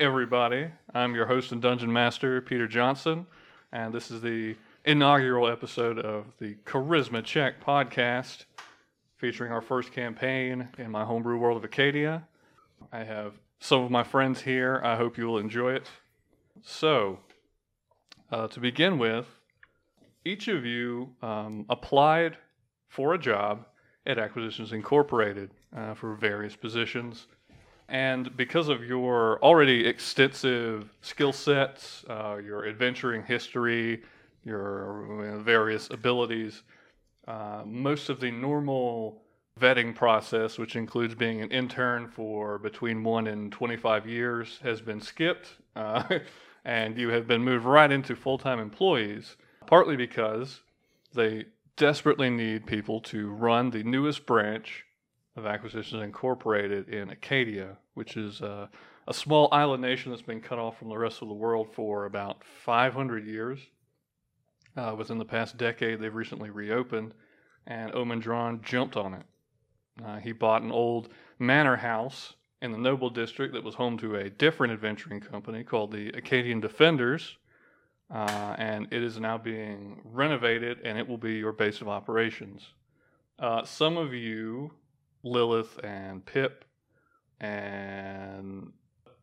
Everybody. I'm your host and dungeon master, Peter Johnson, and this is the inaugural episode of the Charisma Check podcast, featuring our first campaign in my homebrew world of Acadia. I have some of my friends here. I hope you will enjoy it. So, uh, to begin with, each of you um, applied for a job at Acquisitions Incorporated uh, for various positions. And because of your already extensive skill sets, uh, your adventuring history, your various abilities, uh, most of the normal vetting process, which includes being an intern for between one and 25 years, has been skipped. Uh, and you have been moved right into full time employees, partly because they desperately need people to run the newest branch of Acquisitions Incorporated in Acadia, which is uh, a small island nation that's been cut off from the rest of the world for about 500 years. Uh, within the past decade, they've recently reopened, and Omin Dran jumped on it. Uh, he bought an old manor house in the Noble District that was home to a different adventuring company called the Acadian Defenders, uh, and it is now being renovated, and it will be your base of operations. Uh, some of you Lilith and Pip and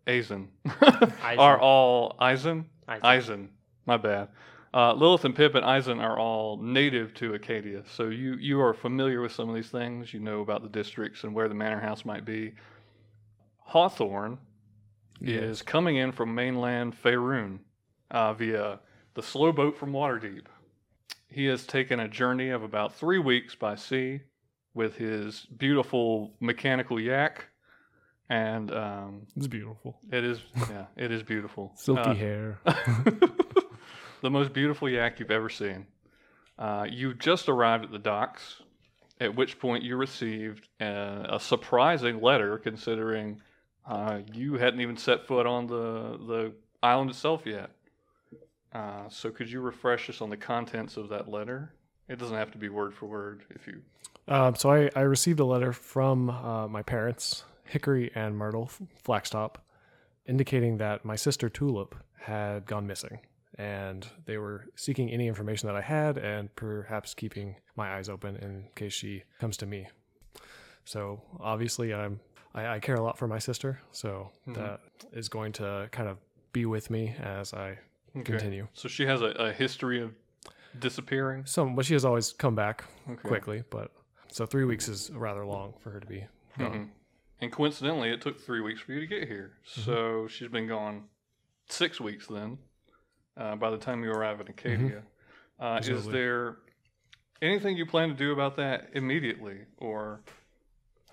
Aizen are all Aizen. Aizen. Aizen, my bad. Uh, Lilith and Pip and Aizen are all native to Acadia, so you you are familiar with some of these things. You know about the districts and where the manor house might be. Hawthorne is coming in from mainland Faerun uh, via the slow boat from Waterdeep. He has taken a journey of about three weeks by sea with his beautiful mechanical yak, and um, It's beautiful. it is yeah, it is beautiful. Silky Uh, hair. the most beautiful yak you've ever seen. Uh, you just arrived at the docks, at which point you received a, a surprising letter, considering uh, you hadn't even set foot on the the island itself yet. Uh, so, could you refresh us on the contents of that letter? It doesn't have to be word for word if you. Um, so I, I received a letter from uh, my parents, Hickory and Myrtle Flaxtop, indicating that my sister Tulip had gone missing, and they were seeking any information that I had, and perhaps keeping my eyes open in case she comes to me. So obviously, I'm I, I care a lot for my sister, so that is going to kind of be with me as I continue. So she has a, a history of disappearing. Some, but she has always come back Okay. quickly. But so three weeks is rather long for her to be gone. Mhm. And coincidentally, it took three weeks for you to get here. Mm-hmm. So she's been gone six weeks then. Uh, by the time you arrive in Acadia, uh, is Mm-hmm. There anything you plan to do about that immediately, or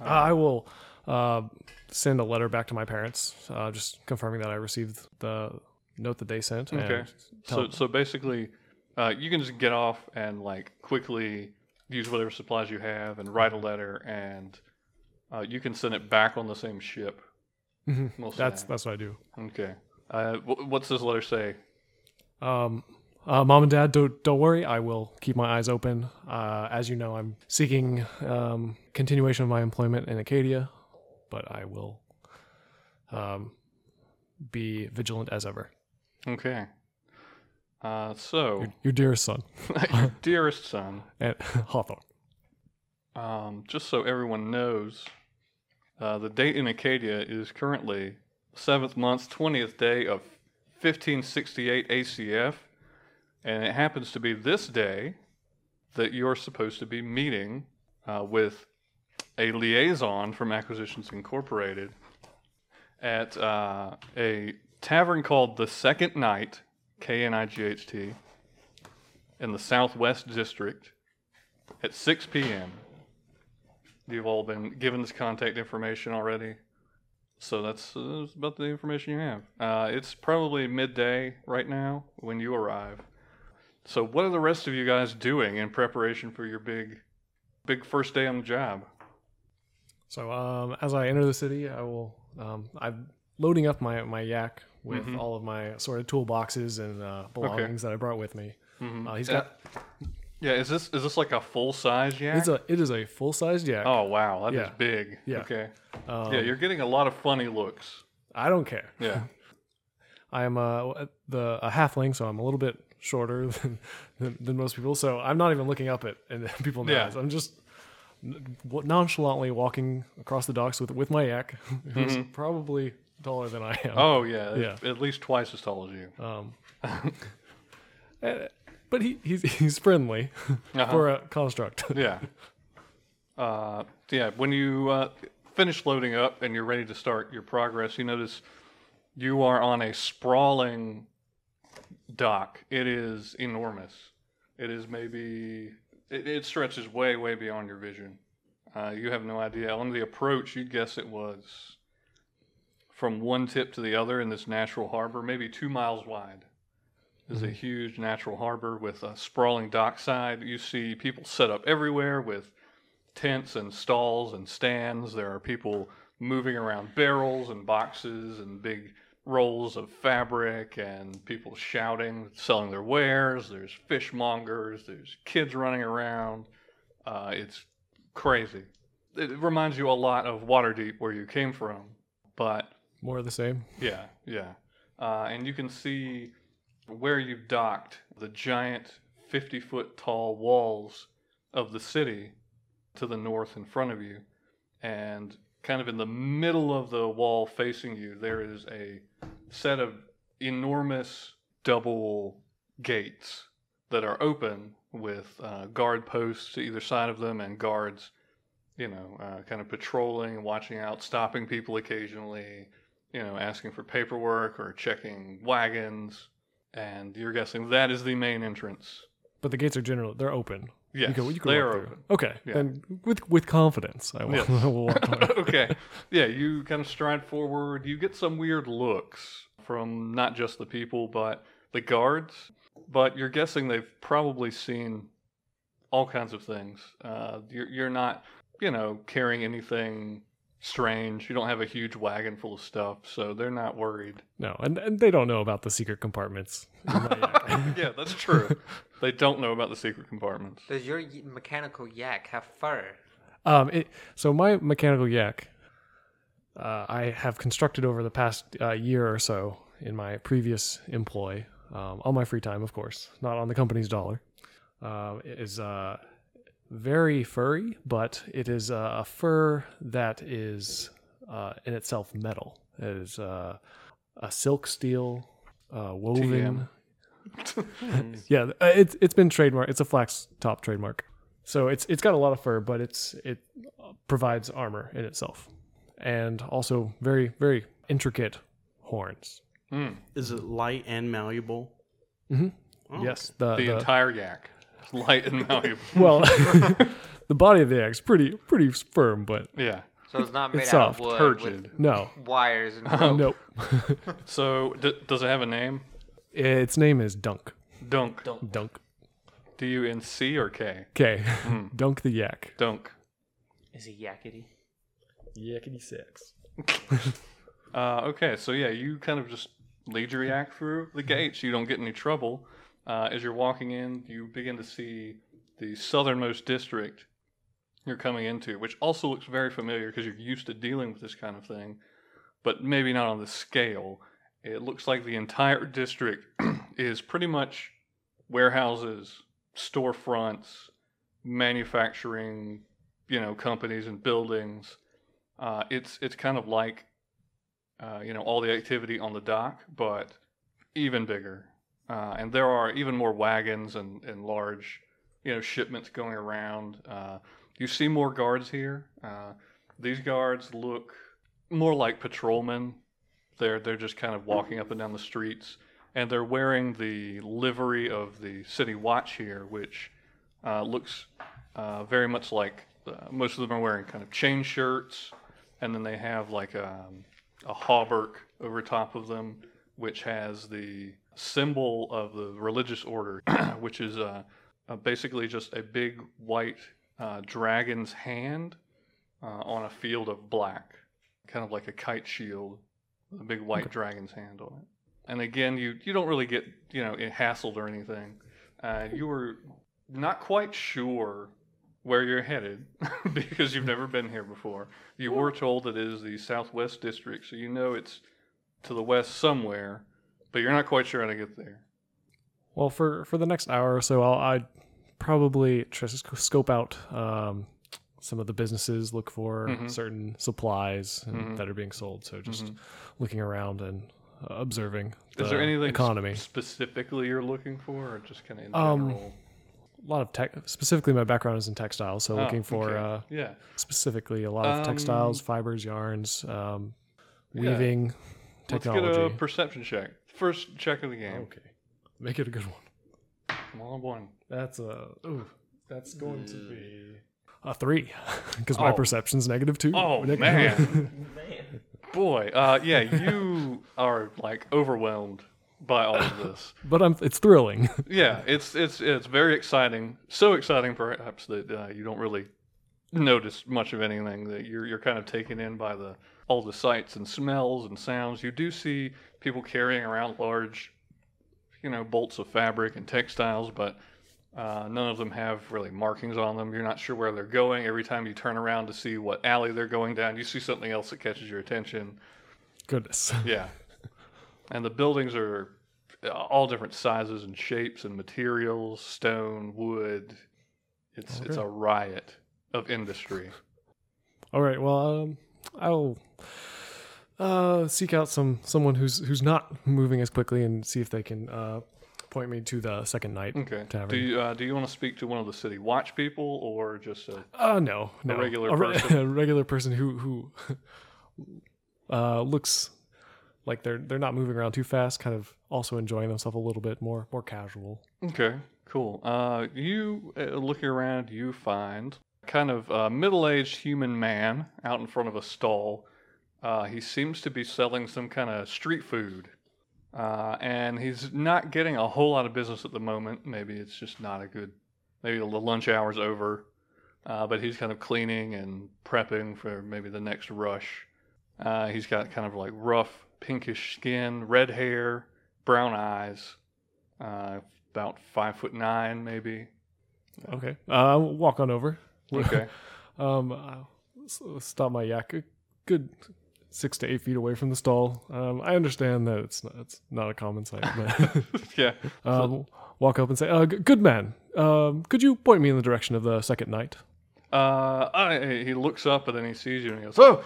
Uh, I will uh, send a letter back to my parents, uh, just confirming that I received the note that they sent. okay? So so basically, uh, you can just get off and like quickly use whatever supplies you have and write a letter, and uh, you can send it back on the same ship. Mhm. That's that's what I do. Okay. Uh, wh- what's this letter say? Um, uh, Mom and Dad, don't don't worry. I will keep my eyes open. Uh, as you know, I'm seeking um, continuation of my employment in Acadia, but I will um, be vigilant as ever. Okay. Uh, so, Your, your dearest son, your dearest son, and Hawthorne. um, just so everyone knows, uh, the date in Acadia is currently seventh month, twentieth day of 1568 ACF, and it happens to be this day that you're supposed to be meeting uh, with a liaison from Acquisitions Incorporated at uh, a tavern called the Second Knight, K N I G H T, in the Southwest District at 6 p.m. You've all been given this contact information already. So that's, uh, that's about the information you have. Uh, it's probably midday right now when you arrive. So what are the rest of you guys doing in preparation for your big, big first day on the job? So um, as I enter the city, I will. Um, I'm loading up my my yak with Mhm. all of my sort of toolboxes and uh, belongings that I brought with me. Mhm. Uh, he's Uh, got. Yeah, is this is this like a full size yak? It's a. It is a full sized yak. oh wow, that is Yeah. big. Yeah. Okay. Um, yeah, you're getting a lot of funny looks. I don't care. Yeah. I'm a the a halfling, so I'm a little bit shorter than, than, than most people. So I'm not even looking up at and people Yeah. notice. I'm just nonchalantly walking across the docks with with my yak, who's probably taller than I am. Oh yeah, Yeah. at least twice as tall as you. Um, eh, but he, he's he's friendly Uh-huh. for a construct. Yeah. Uh, yeah. When you uh, finish loading up and you're ready to start your progress, you notice you are on a sprawling dock. It is enormous. It is maybe it, it stretches way, way beyond your vision. Uh, you have no idea. On the approach, you'd guess it was from one tip to the other in this natural harbor, maybe two miles wide. This is a huge natural harbor with a sprawling dockside. You see people set up everywhere with tents and stalls and stands. There are people moving around barrels and boxes and big rolls of fabric and people shouting, selling their wares. There's fishmongers. There's kids running around. Uh, it's crazy. It reminds you a lot of Waterdeep, where you came from, but More of the same. yeah, yeah. Uh, and you can see where you've docked the giant 50 foot tall walls of the city to the north in front of you. And kind of in the middle of the wall facing you, there is a set of enormous double gates that are open with uh, guard posts to either side of them and guards, you know, uh, kind of patrolling, watching out, stopping people occasionally, you know, asking for paperwork or checking wagons. And you're guessing that is the main entrance. But the gates are generally they're open. Yes, you can, you can they are open. Okay, Yeah. then with with confidence, I will, Yes. I will okay. Yeah, you kind of stride forward. You get some weird looks from not just the people, but the guards. But you're guessing they've probably seen all kinds of things. Uh, you're, you're not, you know, carrying anything strange. You don't have a huge wagon full of stuff, so they're not worried. No, and, and they don't know about the secret compartments. in my yak. yeah, that's true. they don't know about the secret compartments. Does your mechanical yak have fur? um, it, so my mechanical yak, uh, I have constructed over the past uh, year or so in my previous employ, um, on my free time, of course, not on the company's dollar. Uh, it is uh, very furry, but it is uh, a fur that is uh, in itself metal. It is uh, a silk steel uh, woven. yeah, uh, it's it's been trademark. It's a flax top trademark. So it's it's got a lot of fur, but it's it uh, provides armor in itself, and also very very intricate horns. Hmm. Is it light and malleable? Mhm. Oh, yes, the, The the- entire yak. It's light and malleable. well, the body of the egg's pretty pretty firm, but yeah. So it's not made It's out of soft, wood turgid. no, with wires and rope. nope. So, d- does it have a name? its name is Dunk. Dunk. Dunk. Dunk. D U N C or K? Okay, Hmm. Dunk the yak. Dunk. Is he yakety? Yakety sex. Uh, okay, so yeah, you kind of just lead your yak through the gates. You don't get any trouble. Uh, as you're walking in, you begin to see the southernmost district you're coming into, which also looks very familiar because you're used to dealing with this kind of thing, but maybe not on the scale. It looks like the entire district is pretty much warehouses, storefronts, manufacturing, you know, companies and buildings. Uh, it's it's kind of like uh, you know all the activity on the dock, but even bigger. Uh, and there are even more wagons and, and large you know shipments going around. Uh, you see more guards here. Uh, these guards look more like patrolmen. They're they're just kind of walking up and down the streets, and they're wearing the livery of the city watch here, which uh, looks uh, very much like most of them are wearing kind of chain shirts, and then they have like a, a hauberk over top of them, which has the symbol of the religious order, which is uh, uh, basically just a big white uh, dragon's hand uh, on a field of black, kind of like a kite shield with a big white dragon's hand on it. And again, you you don't really get you know hassled or anything. Uh, you were not quite sure where you're headed because you've never been here before. You were told that it is the Southwest District, so you know it's to the west somewhere, but you're not quite sure how to get there. Well, for for the next hour or so, I'll I'd probably try to scope out um, some of the businesses, look for Mhm. certain supplies and- Mhm. that are being sold. So just Mhm. looking around and uh, observing the Is there anything economy. specifically you're looking for, or just kind of in Um, a lot of tech. Specifically, my background is in textiles, so Oh, looking for okay. uh, yeah. specifically a lot of textiles, Um, fibers, yarns, um, Yeah. weaving Let's get a perception check. First check of the game. okay, make it a good one. Come on, one. That's a. Ooh, that's going to be a three because my Oh. perception's negative two. Oh, Neg- man. Man. Boy, uh, yeah, you are like overwhelmed by all of this. but I'm. It's thrilling. Yeah, it's it's it's very exciting. So exciting, perhaps that uh, you don't really notice much of anything. That you're you're kind of taken in by the all the sights and smells and sounds. You do see people carrying around large, you know, bolts of fabric and textiles, but uh, none of them have really markings on them. You're not sure where they're going. Every time you turn around to see what alley they're going down, you see something else that catches your attention. Goodness. Yeah. and the buildings are uh, all different sizes and shapes and materials, stone, wood. It's it's a riot of industry. All right. Well, um, I'll uh, seek out some someone who's who's not moving as quickly and see if they can uh, point me to the second knight. Okay. Tavern. Do you uh, do you want to speak to one of the city watch people or just a Uh, no, no. regular re- person? a regular person who who uh, looks like they're they're not moving around too fast. Kind of also enjoying themselves a little bit more more casual. Okay, cool. Uh, you uh, looking around, you find kind of a middle-aged human man out in front of a stall. Uh, he seems to be selling some kind of street food, uh, and he's not getting a whole lot of business at the moment. Maybe it's just not a good. Maybe the lunch hour's over, uh, but he's kind of cleaning and prepping for maybe the next rush. Uh, he's got kind of like rough pinkish skin, red hair, brown eyes. Uh, about five foot nine, maybe. Okay. Uh, walk on over. Okay. um, I'll stop my yak good six to eight feet away from the stall. Um, I understand that it's not, it's not a common sight, but yeah. um, walk up and say, uh, g- "Good man, um, could you point me in the direction of the second knight?" Uh, I, he looks up and then he sees you and he goes, "Oh,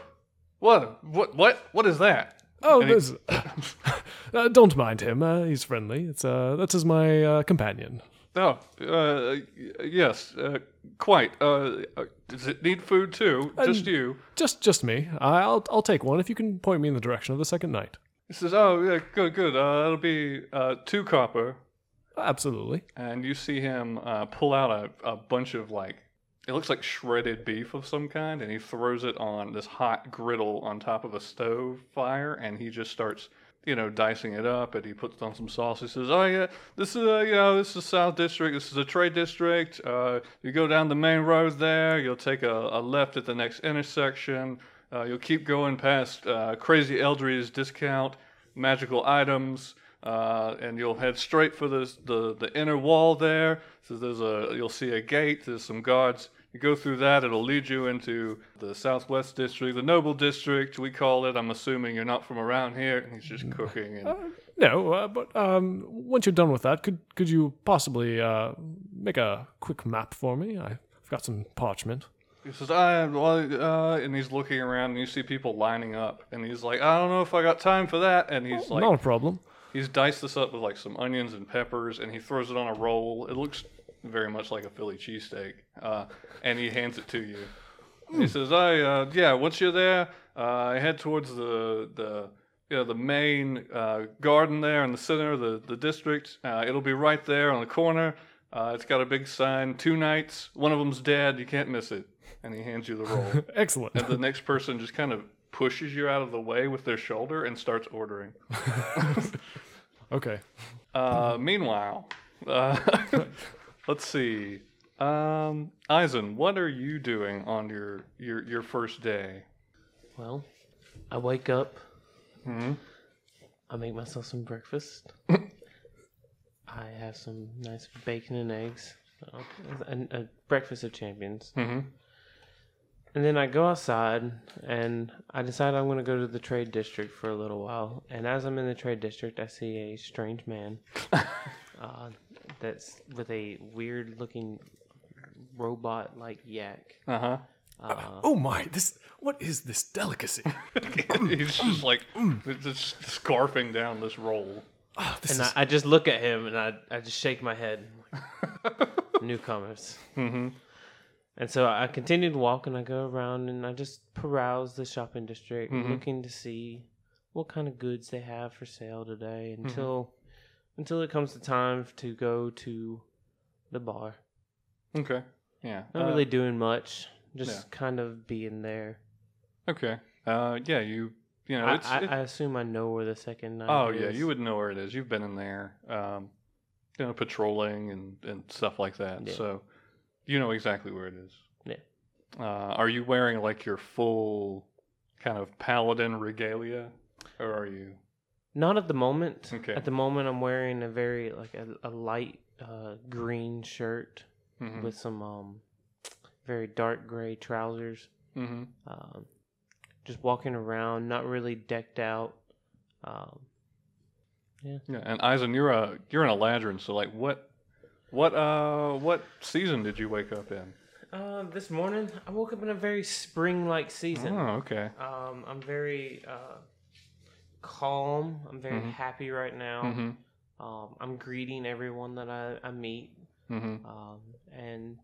what? What? What? What is that?" Oh, he- uh, don't mind him. Uh, he's friendly. It's uh, that is my uh, companion. Oh, uh, yes, uh, quite. Uh, uh, does it need food too? Just you? Just, just me. I'll, I'll take one if you can point me in the direction of the second knight. He says, "Oh, yeah, good, good. Uh, it'll be uh, two copper." Absolutely. And you see him uh, pull out a, a bunch of like, it looks like shredded beef of some kind, and he throws it on this hot griddle on top of a stove fire, and he just starts, you know, dicing it up, and he puts on some sauce. He says, "Oh yeah, this is uh, you know, this is South District. This is a trade district. Uh, you go down the main road there. You'll take a, a left at the next intersection. Uh, you'll keep going past uh, Crazy Eldry's discount magical items." uh, and you'll head straight for the, the the inner wall there. So there's a you'll see a gate. There's some guards. You go through that. It'll lead you into the Southwest District, the Noble District. We call it. I'm assuming you're not from around here. And he's just cooking. And No, uh, but um, once you're done with that, could could you possibly uh, make a quick map for me? I've got some parchment. he says, "I well," uh, and he's looking around, and you see people lining up. And he's like, "I don't know if I got time for that." And he's like, Not a problem. He's diced this up with like some onions and peppers, and he throws it on a roll. It looks very much like a Philly cheesesteak, uh, and he hands it to you. He says, "I uh, yeah, once you're there, uh, head towards the the you know the main uh, garden there in the center of the the district. Uh, it'll be right there on the corner. Uh, it's got a big sign, two knights. One of them's dead. You can't miss it." And he hands you the roll. Excellent. and the next person just kind of pushes you out of the way with their shoulder and starts ordering. Okay. Uh, meanwhile, uh, let's see. Um, Eisen, what are you doing on your your your first day? Well, I wake up. Hmm? I make myself some breakfast. I have some nice bacon and eggs. Uh, A, a breakfast of champions. Mm-hmm. And then I go outside and I decide I'm going to go to the trade district for a little while. And as I'm in the trade district, I see a strange man uh, that's with a weird looking robot like yak. Uh huh. Uh, Oh my! This what is this delicacy? He's just like just scarfing down this roll. Ah, this and is I, I just look at him and I, I just shake my head. Newcomers. Mm-hmm. And so I continue to walk and I go around and I just peruse the shopping district, Mhm. looking to see what kind of goods they have for sale today until until it comes to time to go to the bar. Okay. Yeah. Not Uh, really doing much, just yeah. kind of being there. Okay. Uh, yeah. You. You know. I, I, it- I assume I know where the second knight oh is. yeah. You would know where it is. You've been in there. Um, you know, patrolling and and stuff like that. Yeah. So, you know exactly where it is. Yeah. Uh, are you wearing like your full kind of paladin regalia, or are you? Not at the moment. Okay. At the moment, I'm wearing a very like a, a light uh, green shirt Mhm. with some um, very dark gray trousers. Mhm. um, just walking around, not really decked out. Um, Yeah, and Eisen, you're a you're an Eladrin, so like what what uh what season did you wake up in? uh, this morning, I woke up in a very spring-like season. Oh, okay. Um, I'm very uh, calm. I'm very Mhm. happy right now. Mhm. Um, I'm greeting everyone that I, I meet, Mhm. um, and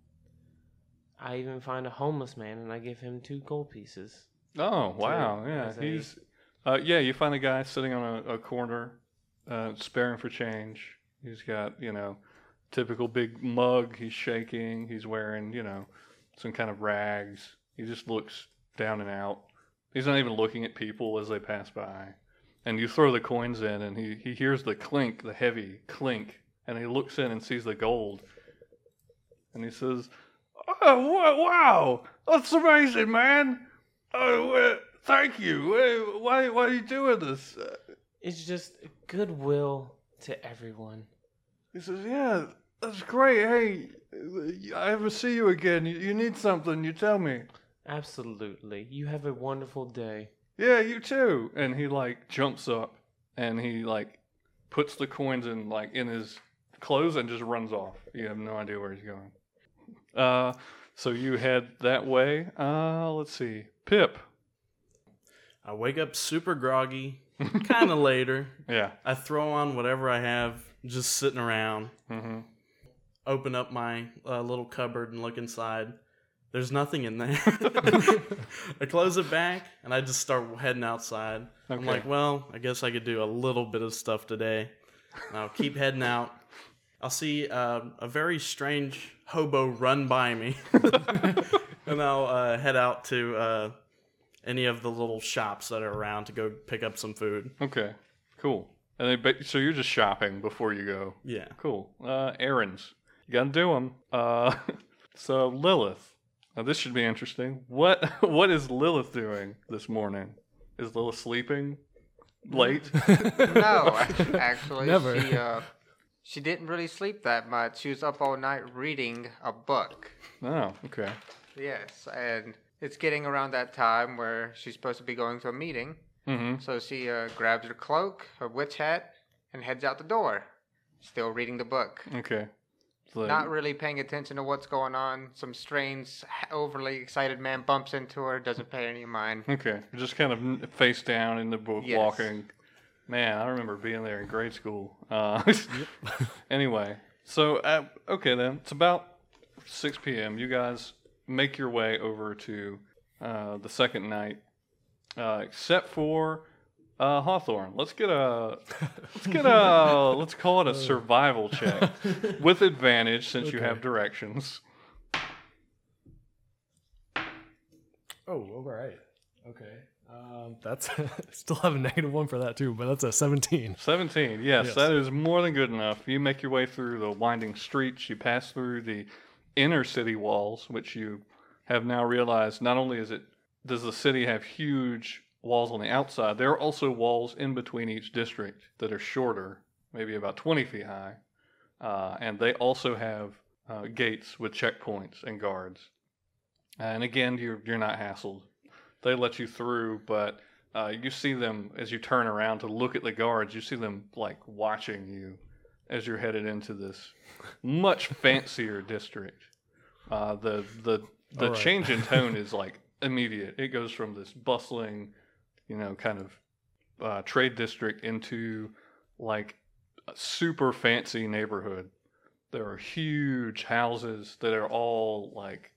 I even find a homeless man and I give him two gold pieces. Oh, wow. Yeah, as a- he's uh yeah, you find a guy sitting on a, a corner uh sparing for change. He's got, you know, typical big mug, he's shaking, he's wearing, you know, some kind of rags. He just looks down and out. He's not even looking at people as they pass by. And you throw the coins in and he, he hears the clink, the heavy clink, and he looks in and sees the gold. And he says, Oh, wow! That's amazing, man! Oh, uh, thank you. Uh, why, why are you doing this? It's just goodwill to everyone. he says, Yeah, that's great. Hey, I ever see you again, you, you need something, you tell me. Absolutely. You have a wonderful day. Yeah, you too. And he like jumps up and he like puts the coins in like in his clothes and just runs off. You have no idea where he's going. Uh, so you head that way. Uh, let's see, Pip. I wake up super groggy, kind of later. Yeah. I throw on whatever I have, just sitting around. Mm-hmm. Open up my uh, little cupboard and look inside. There's nothing in there. I close it back and I just start heading outside. I'm like, well, I guess I could do a little bit of stuff today. And I'll keep heading out. I'll see uh, a very strange hobo run by me, and I'll uh, head out to uh, any of the little shops that are around to go pick up some food. Okay. Cool. And then, but, so you're just shopping before you go. Yeah. Cool. Uh, errands. You gotta do them. Uh, so Lilith. Now this should be interesting. What what is Lilith doing this morning? Is Lilith sleeping late? No, actually, Never. she uh, she didn't really sleep that much. She was up all night reading a book. oh, okay. Yes, and it's getting around that time where she's supposed to be going to a meeting. Mm-hmm. So she uh, grabs her cloak, her witch hat, and heads out the door. Still reading the book. Okay. So, Not really paying attention to what's going on. Some strange, overly excited man bumps into her, doesn't pay any mind. okay. Just kind of face down in the book, Yes. walking. Man, I remember being there in grade school. Uh, anyway, so uh, okay then. It's about 6 p.m. You guys make your way over to uh, the second knight, uh, except for uh, Hawthorne. Let's get a let's get a let's call it a survival check with advantage since you Okay. have directions. Oh, all right. Okay. Um, that's still have a negative one for that too, but that's a 17. 17. Yes, Yes. that is more than good enough. You make your way through the winding streets. You pass through the inner city walls, which you have now realized not only is it does the city have huge walls on the outside, there are also walls in between each district that are shorter, maybe about 20 feet high, uh, and they also have uh, gates with checkpoints and guards. And again, you're you're not hassled. They let you through, but uh, you see them as you turn around to look at the guards. You see them like watching you as you're headed into this much fancier district. Uh, the the the right. change in tone is like immediate. It goes from this bustling, you know, kind of uh, trade district into like a super fancy neighborhood. There are huge houses that are all like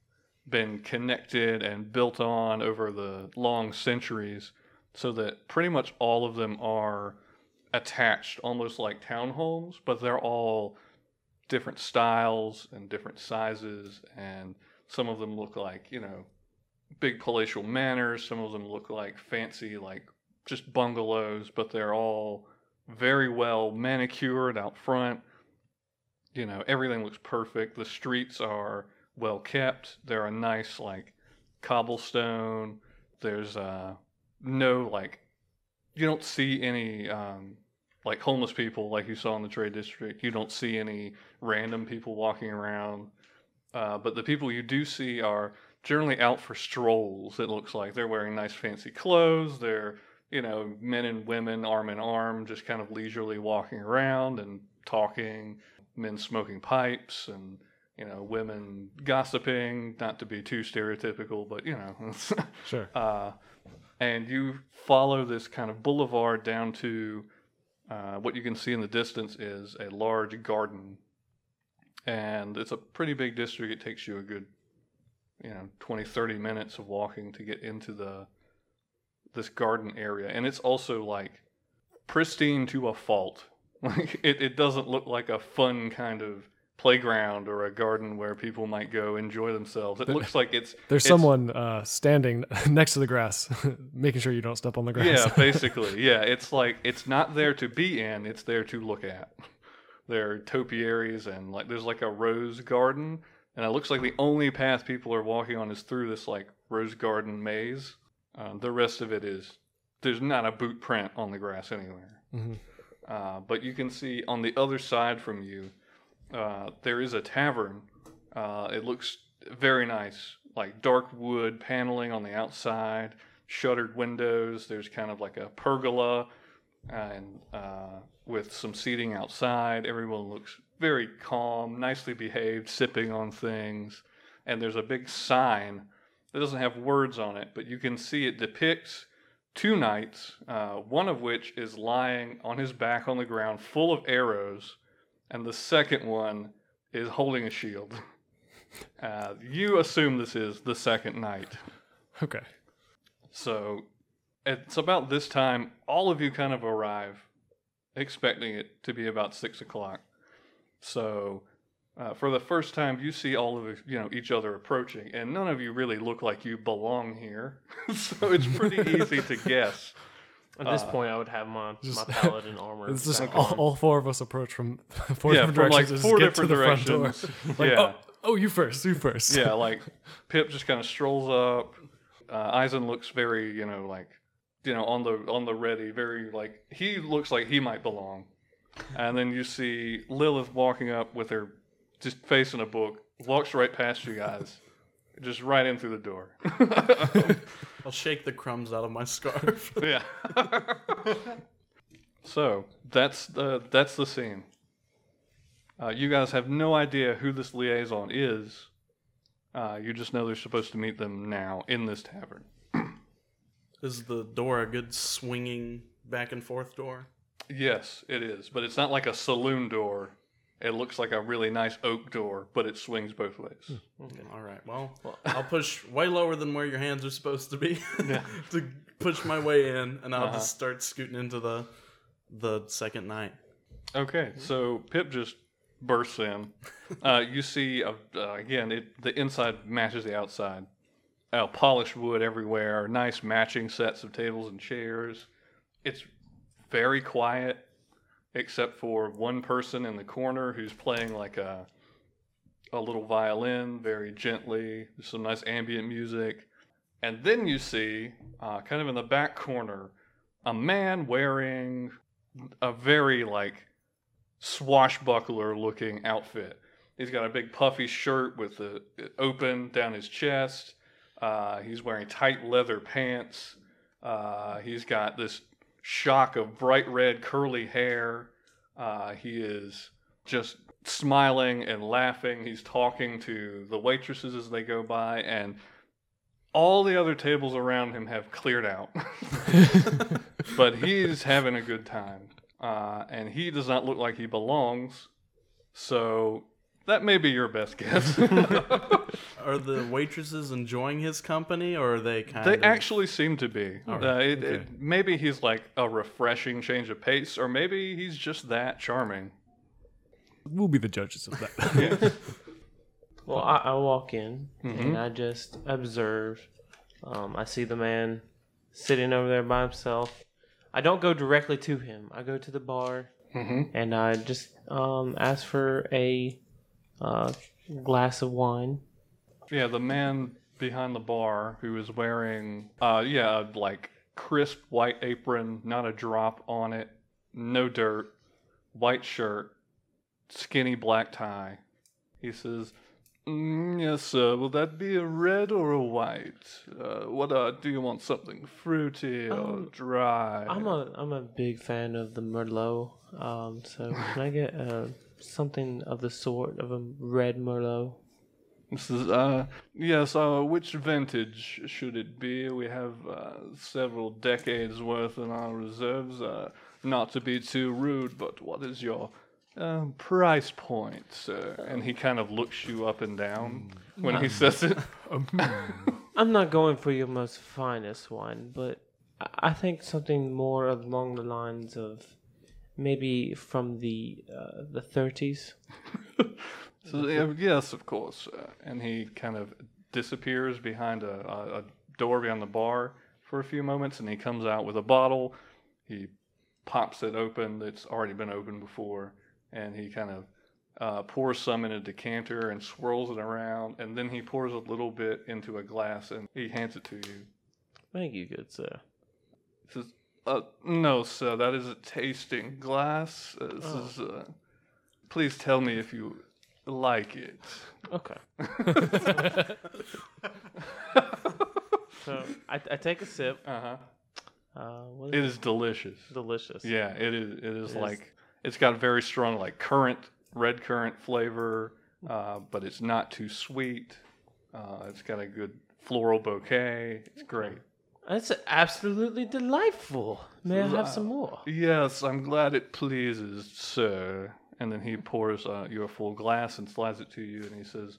been connected and built on over the long centuries so that pretty much all of them are attached almost like townhomes but they're all different styles and different sizes and some of them look like you know big palatial manors. Some of them look like fancy like just bungalows but they're all very well manicured out front. You know everything looks perfect. The streets are well kept. They're a nice like cobblestone. There's uh no like you don't see any um like homeless people like you saw in the trade district. You don't see any random people walking around. Uh, but the people you do see are generally out for strolls it looks like. They're wearing nice fancy clothes they're you know men and women arm in arm just kind of leisurely walking around and talking men smoking pipes and you know women gossiping not to be too stereotypical but you know. Sure. uh, and you follow this kind of boulevard down to uh, what you can see in the distance is a large garden. And it's a pretty big district it takes you a good you know 20 30 minutes of walking to get into the this garden area and it's also like pristine to a fault like it, it doesn't look like a fun kind of playground or a garden where people might go enjoy themselves it looks like it's There's it's- someone uh, standing next to the grass, making sure you don't step on the grass. Yeah, basically. Yeah, it's like it's not there to be in; it's there to look at. There are topiaries and like there's like a rose garden, and it looks like the only path people are walking on is through this like rose garden maze. Um, the rest of it is there's not a boot print on the grass anywhere. Mhm. Uh, but you can see on the other side from you, uh, there is a tavern. Uh, it looks very nice, like dark wood paneling on the outside, shuttered windows. There's kind of like a pergola, and uh, with some seating outside. Everyone looks very calm, nicely behaved, sipping on things. And there's a big sign that doesn't have words on it, but you can see it depicts two knights, uh, one of which is lying on his back on the ground, full of arrows, and the second one is holding a shield. Uh, you assume this is the second knight. Okay. So it's about this time, all of you kind of arrive, expecting it to be about six o'clock. So uh, for the first time, you see all of you know each other approaching, and none of you really look like you belong here. so it's pretty easy to guess. At this Uh, point, I would have my, my just- paladin armor. It's just all, all four of us approach from four Yeah, different from, directions. and four just get to different the front door. directions. Like, Yeah. oh, oh, you first. You first. yeah, like Pip just kind of strolls up. Uh, Eisen looks very, you know, like you know, on the on the ready, very like he looks like he might belong. And then you see Lilith walking up with her just facing a book, walks right past you guys, just right in through the door. I'll shake the crumbs out of my scarf. yeah. so that's the that's the scene. Uh, you guys have no idea who this liaison is. Uh, you just know they're supposed to meet them now in this tavern. Is the door a good swinging back and forth door? Yes, it is, but it's not like a saloon door. It looks like a really nice oak door, but it swings both ways. All right. Well, I'll push way lower than where your hands are supposed to be to push my way in, and I'll Uh-huh. just start scooting into the the second knight. Okay, so Pip just bursts in. Uh, you see, uh, uh, again, it, the inside matches the outside. Uh, polished wood everywhere, nice matching sets of tables and chairs. It's very quiet, except for one person in the corner who's playing like a a little violin very gently. There's some nice ambient music, and then you see, uh, kind of in the back corner, a man wearing a very like swashbuckler looking outfit. He's got a big puffy shirt with the open down his chest. Uh, he's wearing tight leather pants. Uh, he's got this shock of bright red curly hair. Uh, he is just smiling and laughing. He's talking to the waitresses as they go by, and all the other tables around him have cleared out. but he's having a good time. Uh, and he does not look like he belongs. So that may be your best guess. Are the waitresses enjoying his company, or are they kind they of? actually seem to be. All Uh, it, okay. it, maybe he's like a refreshing change of pace, or maybe he's just that charming. We'll be the judges of that. Well, I, I walk in Mhm. and I just observe. Um, I see the man sitting over there by himself. I don't go directly to him. I go to the bar hmm and I just um, ask for a uh, glass of wine. Yeah, the man behind the bar who is wearing, uh, yeah, like crisp white apron, not a drop on it, no dirt, white shirt, skinny black tie. He says, mm, "Yes, sir. Will that be a red or a white? Uh, what uh, do you want? Something fruity or Um, dry?" I'm a I'm a big fan of the Merlot. Um, so can I get uh, something of the sort of a red Merlot? This is, uh, yes, uh, which vintage should it be? We have uh, several decades worth in our reserves. Uh, not to be too rude, but what is your uh, price point, sir? And he kind of looks you up and down when he says it. I'm not going for your most finest one, but I- I think something more along the lines of maybe from the uh, the 30s. So, yeah, yes, of course. Uh, and he kind of disappears behind a, a, a door behind the bar for a few moments, and he comes out with a bottle. He pops it open that's already been opened before, and he kind of uh, pours some in a decanter and swirls it around, and then he pours a little bit into a glass and he hands it to you. Thank you, good sir. He says, uh, "No, sir, that is a tasting glass. Uh, this Oh. is. Uh, please tell me if you like it." Okay. so I, I take a sip. Uh huh. Uh, what It is is delicious. it? delicious. Yeah, it is. It is It is. like it's got a very strong like currant, red currant flavor, uh, but it's not too sweet. Uh, it's got a good floral bouquet. It's great. That's absolutely delightful. May I have some more? Yes, I'm glad it pleases, sir. And then he pours uh, you a full glass and slides it to you, and he says,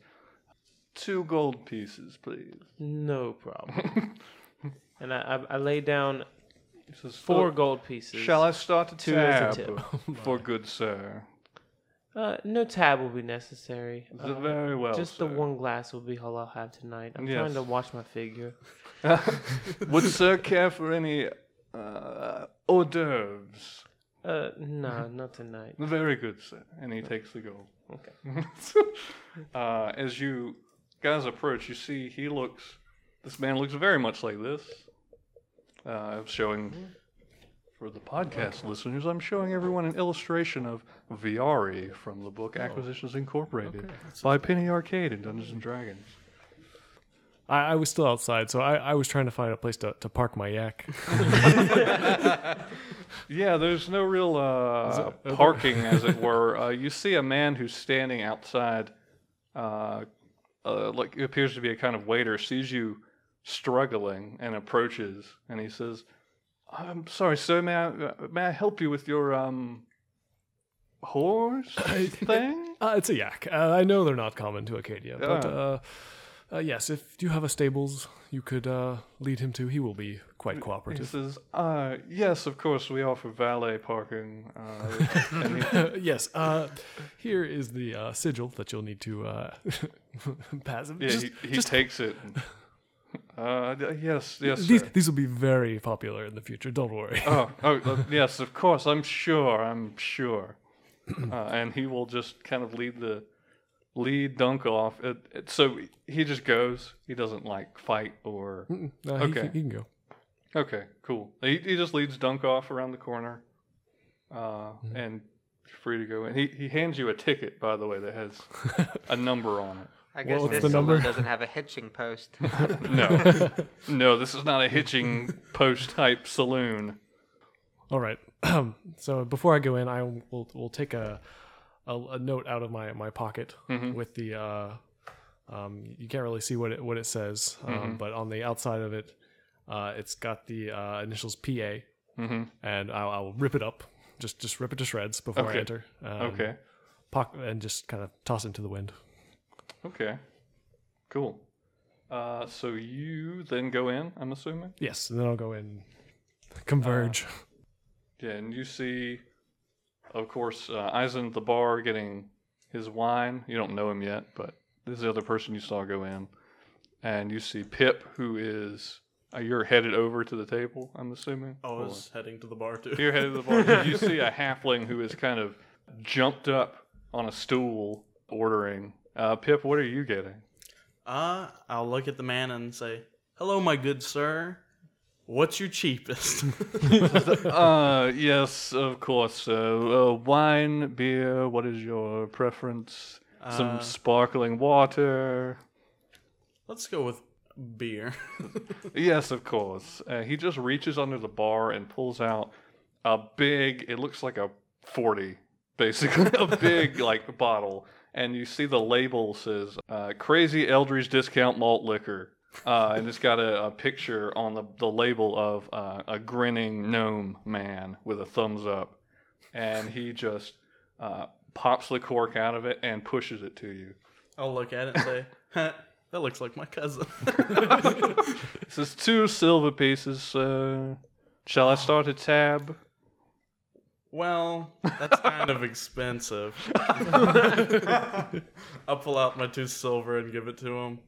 two gold pieces, please." No problem. and I, I, I lay down He says, four "Uh, gold pieces. Shall I start a Two as a tip. for good sir? Uh, no tab will be necessary. Uh, very well, Just sir. the one glass will be all I'll have tonight. I'm Yes. trying to watch my figure. Would sir care for any uh, hors d'oeuvres? Uh, no, not tonight. Very good, sir. And he takes the gold. Okay. uh, as you guys approach, you see he looks. This man looks very much like this. Uh, I'm showing for the podcast listeners. I'm showing everyone an illustration of Viari from the book Acquisitions Incorporated by Penny Arcade and Dungeons and Dragons. I, I was still outside, so I, I was trying to find a place to, to park my yak. Yeah, there's no real uh, parking, as it were. Uh, you see a man who's standing outside, uh, uh, like it appears to be a kind of waiter, sees you struggling and approaches, and he says, "I'm sorry, sir. May I uh, may I help you with your um horse thing?" Uh, it's a yak. Uh, I know they're not common to Acadia, but Yeah. uh, uh, yes, if you have a stables you could uh, lead him to, he will be quite cooperative. He says, uh, "Yes, of course. We offer valet parking." Uh, yes, uh, here is the uh, sigil that you'll need to uh, pass. yeah, Just- he, he just- takes it. uh, yes, yes, these, sir. these will be very popular in the future. Don't worry. oh, oh, yes, of course. I'm sure. I'm sure. Uh, and he will just kind of lead the lead dunk off. It, it, so he just goes. He doesn't like fight or. He, Okay. can, he can go. Okay, cool. He, he just leads dunk off around the corner, uh, and you're free to go in. He he hands you a ticket, by the way, that has a number on it. I guess what's this the number? doesn't have a hitching post. No, no, this is not a hitching post type saloon. All right. so before I go in, I will will take a a, a note out of my my pocket with the. Uh, um, you can't really see what it what it says, um, but on the outside of it, uh, it's got the uh, initials PA, and I'll, I'll rip it up, just just rip it to shreds before I enter. Um, Okay, pock- and just kind of toss it into the wind. okay, cool. Uh, so you then go in, I'm assuming. Yes, and then I'll go in, converge. Yeah, and you see, of course, uh, Eisen at the bar getting his wine. You don't know him yet, but this is the other person you saw go in. And you see Pip, who is. Uh, you're headed over to the table, I'm assuming? Oh I was heading to the bar too. You're headed to the bar. you see a halfling who is kind of jumped up on a stool ordering. Uh, Pip, what are you getting? Uh, I'll look at the man and say, "Hello, my good sir. What's your cheapest?" Uh, yes, of course. Uh, uh, wine, beer, what is your preference? Some Uh, sparkling water. Let's go with beer. Yes, of course. Uh, he just reaches under the bar and pulls out a big, it looks like a 40, basically, a big, like, bottle. And you see the label says uh, Crazy Eldridge Discount Malt Liquor. Uh, and it's got a, a picture on the, the label of uh, a grinning gnome man with a thumbs up. And he just uh, pops the cork out of it and pushes it to you. I'll look at it and say, "Huh, "That looks like my cousin." this is two silver pieces. Uh, shall I start a tab? well, that's kind of expensive. I'll pull out my two silver and give it to him,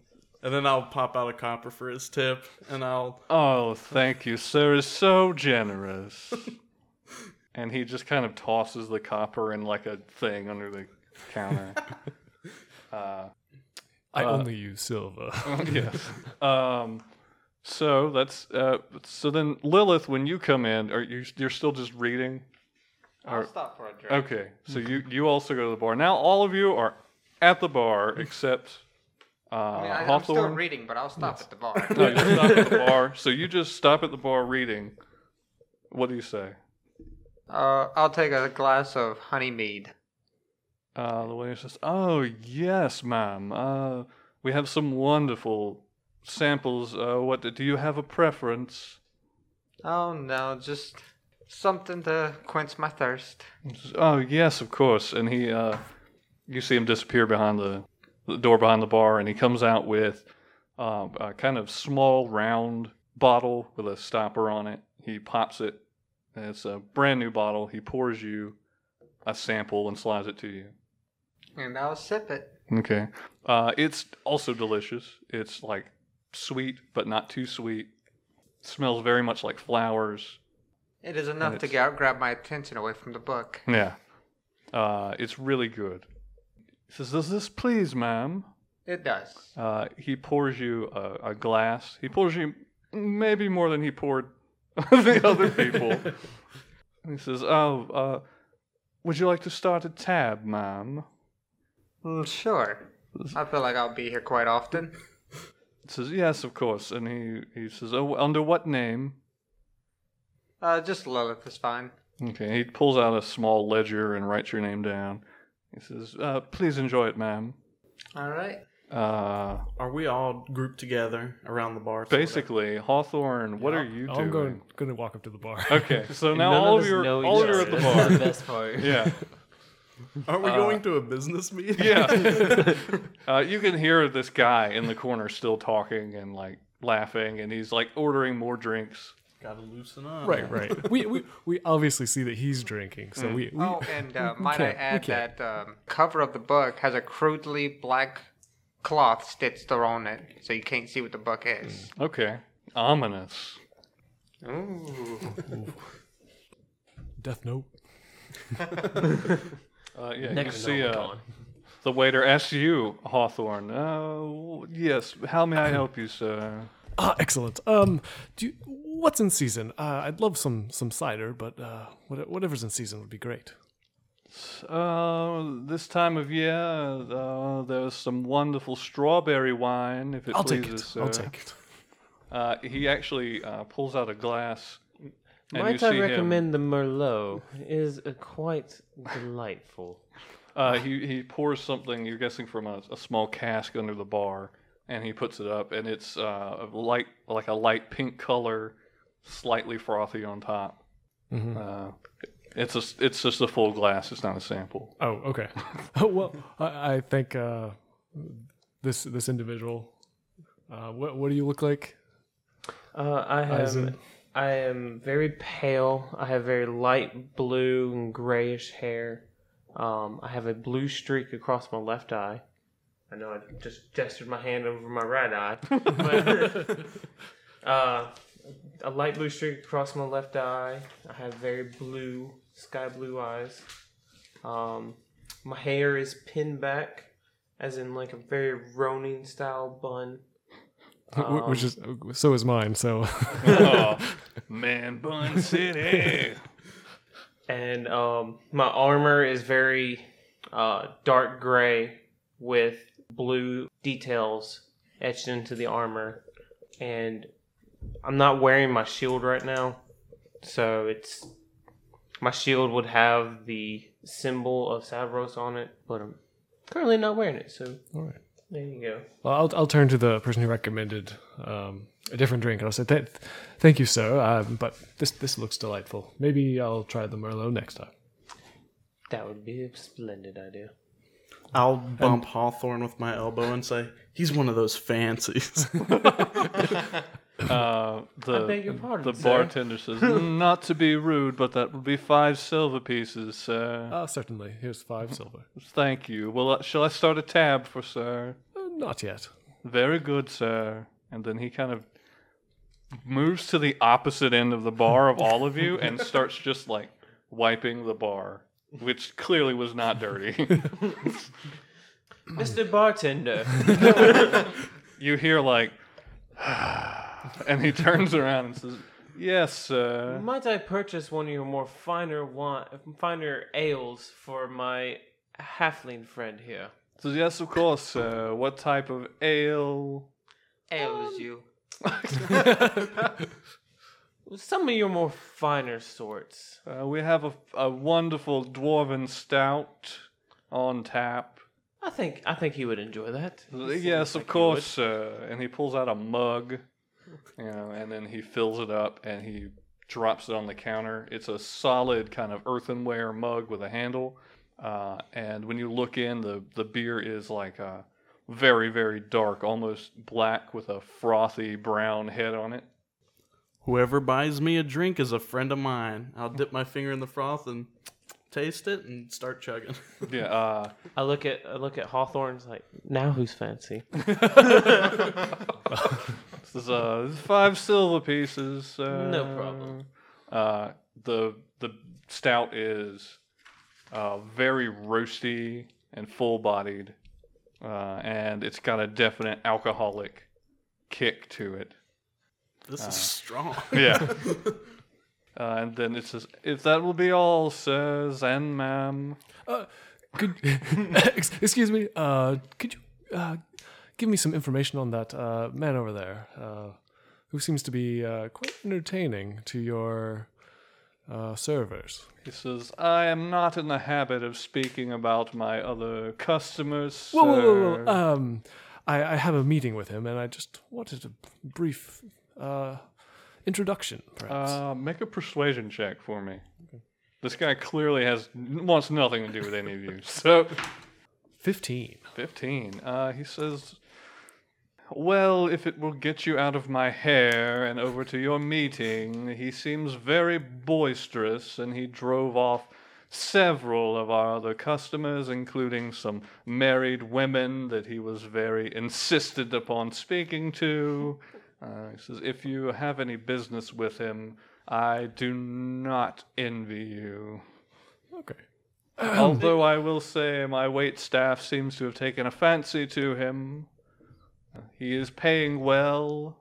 and then I'll pop out a copper for his tip, and I'll Oh, thank you, sir. Is so generous. and he just kind of tosses the copper in like a thing under the counter. uh, I uh, only use silver. yes. Um, so that's uh, so then Lilith, when you come in, are you you're still just reading? I'll stop for a drink. Okay, so you you also go to the bar. Now all of you are at the bar except uh, I mean, I, I'm still reading, but I'll stop at the bar. No, you stop at the bar. So you just stop at the bar reading. What do you say? Uh, I'll take a glass of honey mead. Uh, the waiter says, "Oh yes, ma'am. Uh, we have some wonderful samples. Uh, what do you have a preference?" Oh no, just something to quench my thirst. Oh yes, of course. And he, uh, you see him disappear behind the, the door behind the bar, and he comes out with uh, a kind of small round bottle with a stopper on it. He pops it. It's a brand new bottle. He pours you a sample and slides it to you. And I'll sip it. Okay. Uh, it's also delicious. It's like sweet, but not too sweet. smells very much like flowers. It is enough to ga- grab my attention away from the book. Yeah. Uh, it's really good. He says, Does this please, ma'am? It does. Uh, he pours you a, a glass. He pours you maybe more than he poured the other people. He says, Oh, uh, would you like to start a tab, ma'am? Mm, sure. I feel like I'll be here quite often. He says, Yes, of course. And he, he says, Oh, under what name? Uh, just Lilith is fine. Okay, he pulls out a small ledger and writes your name down. He says, uh, "Please enjoy it, ma'am." All right. Uh, Are we all grouped together around the bar? basically, Hawthorne, what are you doing? I'm going going to walk up to the bar. Okay, so now None all of of us you, are, know all each of you are at other. the That's bar. the best part. yeah, Aren't we Uh, going to a business meeting? yeah. uh, you can hear this guy in the corner still talking and like laughing, and he's like ordering more drinks. Gotta loosen up. Right, right. we, we we obviously see that he's drinking, so we, we Oh, and uh, we might I can't- we add that um, cover of the book has a crudely black cloth stitched around it, so you can't see what the book is. Okay, ominous. Ooh. Death Note. Uh, yeah, Next you see uh, the waiter asks you, Hawthorne. Uh, yes, how may I help you, sir? Ah, excellent. Um, do you, what's in season? Uh, I'd love some some cider, but uh, whatever's in season would be great. Uh, this time of year, uh, there's some wonderful strawberry wine, if it I'll take pleases, it. I'll take it. Uh, he actually uh, pulls out a glass. And you Might I see him- recommend the Merlot? Is uh, quite delightful. Uh, he he pours something. You're guessing from a, a small cask under the bar, and he puts it up, and it's uh, a light like a light pink color, slightly frothy on top. Mhm. Uh, it's a it's just a full glass. It's not a sample. Oh, okay. Oh, well, I, I think uh, this this individual. Uh, what what do you look like? Uh, I As have. in- I am very pale. I have very light blue and grayish hair. Um, I have a blue streak across my left eye. I know I just gestured my hand over my right eye. But, uh, a light blue streak across my left eye. I have very blue, sky blue eyes. Um, my hair is pinned back, as in like a very Ronin style bun. Wh- Which is so is mine. So oh, man, Bun City. and um, my armor is very uh, dark gray with blue details etched into the armor, and I'm not wearing my shield right now, so it's my shield would have the symbol of Savros on it, but I'm currently not wearing it. So all right. there you go. Well, I'll I'll turn to the person who recommended um, a different drink, and I'll say, "Th- "Thank you, sir. Um, but this this looks delightful. Maybe I'll try the Merlot next time." That would be a splendid idea. I'll bump Hawthorne with my elbow and say, he's one of those fancies. Uh, the I beg your pardon, the sir. bartender says, "Not to be rude, but that would be five silver pieces, sir. Uh, certainly. Here's five silver. Thank you. Well, uh, shall I start a tab for sir?" Uh, not yet. Very good, sir. And then he kind of moves to the opposite end of the bar of all of you and starts just like wiping the bar, which clearly was not dirty. Mr. Bartender. you hear like, and he turns around and says, "Yes, sir." Might I purchase one of your more finer wine, finer ales for my halfling friend here? Says, "Yes, of course, sir. What type of ale?" Ails um, you. Some of your more finer sorts. Uh, we have a, a wonderful dwarven stout on tap. I think I think he would enjoy that. Yes, of course, sir. And he pulls out a mug, you know, and then he fills it up and he drops it on the counter. It's a solid kind of earthenware mug with a handle. Uh, and when you look in, the, the beer is like uh, very, very dark, almost black with a frothy brown head on it. Whoever buys me a drink is a friend of mine. I'll dip my finger in the froth and taste it and start chugging. Yeah, uh, I look at I look at Hawthorne's like now who's fancy? this is uh, this is five silver pieces. Uh, No problem. Uh, the the stout is uh, very roasty and full bodied, uh, and it's got a definite alcoholic kick to it. This is strong. Yeah. Uh, and then it says, "If that will be all, sirs and ma'am." Could excuse me? Uh, could you uh, give me some information on that uh, man over there, uh, who seems to be uh, quite entertaining to your uh, servers? He says, "I am not in the habit of speaking about my other customers, sir." Whoa, whoa, whoa, whoa. Um, I, I have a meeting with him, and I just wanted a brief uh, introduction, perhaps. Uh, make a persuasion check for me. This guy clearly has wants nothing to do with any of you. So, Fifteen. fifteen. Uh, he says, "Well, if it will get you out of my hair and over to your meeting, he seems very boisterous, and he drove off." Several of our other customers, including some married women that he was very insistent upon speaking to. Uh, he says, if you have any business with him, I do not envy you. Okay. Although I will say my wait staff seems to have taken a fancy to him. He is paying well.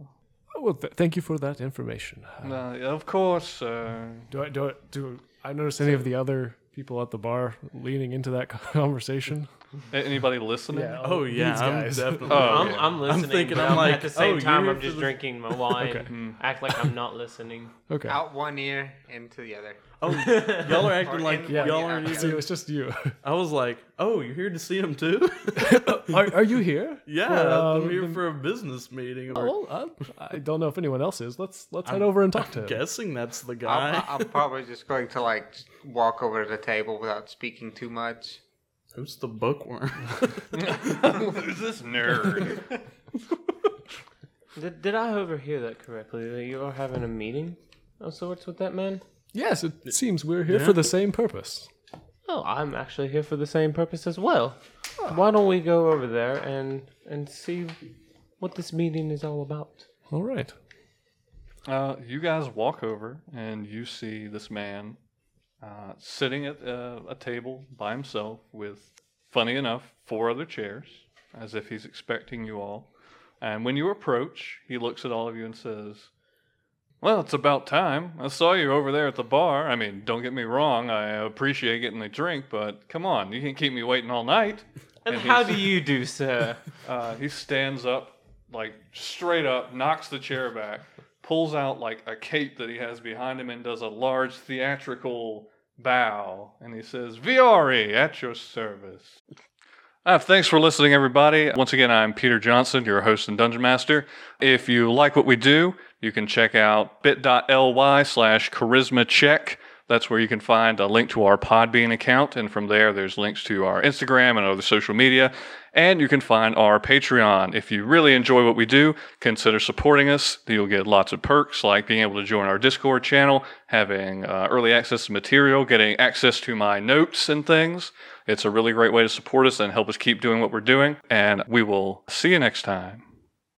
Oh, Well, th- thank you for that information. Uh, Uh, of course, uh, do I do I, do I notice any of the other people at the bar leaning into that conversation. A- Anybody listening? Oh yeah, these I'm guys. definitely. Oh, I'm, yeah. I'm listening. thinking, but I'm like, at the same oh, time, I'm just the- drinking my wine. Okay. Act like I'm not listening. Okay. Out one ear, into the other. Oh, y'all are acting like in- Yeah. y'all yeah. aren't See, it even. was just you. I was like, oh, you're here to see him too? are, are you here? yeah, For, uh, I'm here the- for a business meeting. Or Oh, well, uh, I don't know if anyone else is. Let's let's head over and talk to him. guessing that's the I'm, guy. I'm probably just going to like walk over to the table without speaking too much. Who's the bookworm? Who's this nerd? Did, did I overhear that correctly? That you are having a meeting of sorts with that man? Yes, it seems we're here Yeah. for the same purpose. Oh, I'm actually here for the same purpose as well. Why don't we go over there and and see what this meeting is all about? All right. Uh, you guys walk over and you see this man uh, sitting at uh, a table by himself with, funny enough, four other chairs, as if he's expecting you all. And when you approach, he looks at all of you and says, Well, it's about time. I saw you over there at the bar. I mean, don't get me wrong, I appreciate getting a drink, but come on, you can't keep me waiting all night. And, And how do you do, sir? Uh, he stands up, like straight up, knocks the chair back, pulls out like a cape that he has behind him, and does a large theatrical bow. And he says, Viore, at your service. Uh, thanks for listening, everybody. Once again, I'm Peter Johnson, your host and Dungeon Master. If you like what we do, you can check out bit.ly slash charisma check. That's where you can find a link to our Podbean account. And from there, there's links to our Instagram and other social media. And you can find our Patreon. If you really enjoy what we do, consider supporting us. You'll get lots of perks like being able to join our Discord channel, having uh, early access to material, getting access to my notes and things. It's a really great way to support us and help us keep doing what we're doing. And we will see you next time.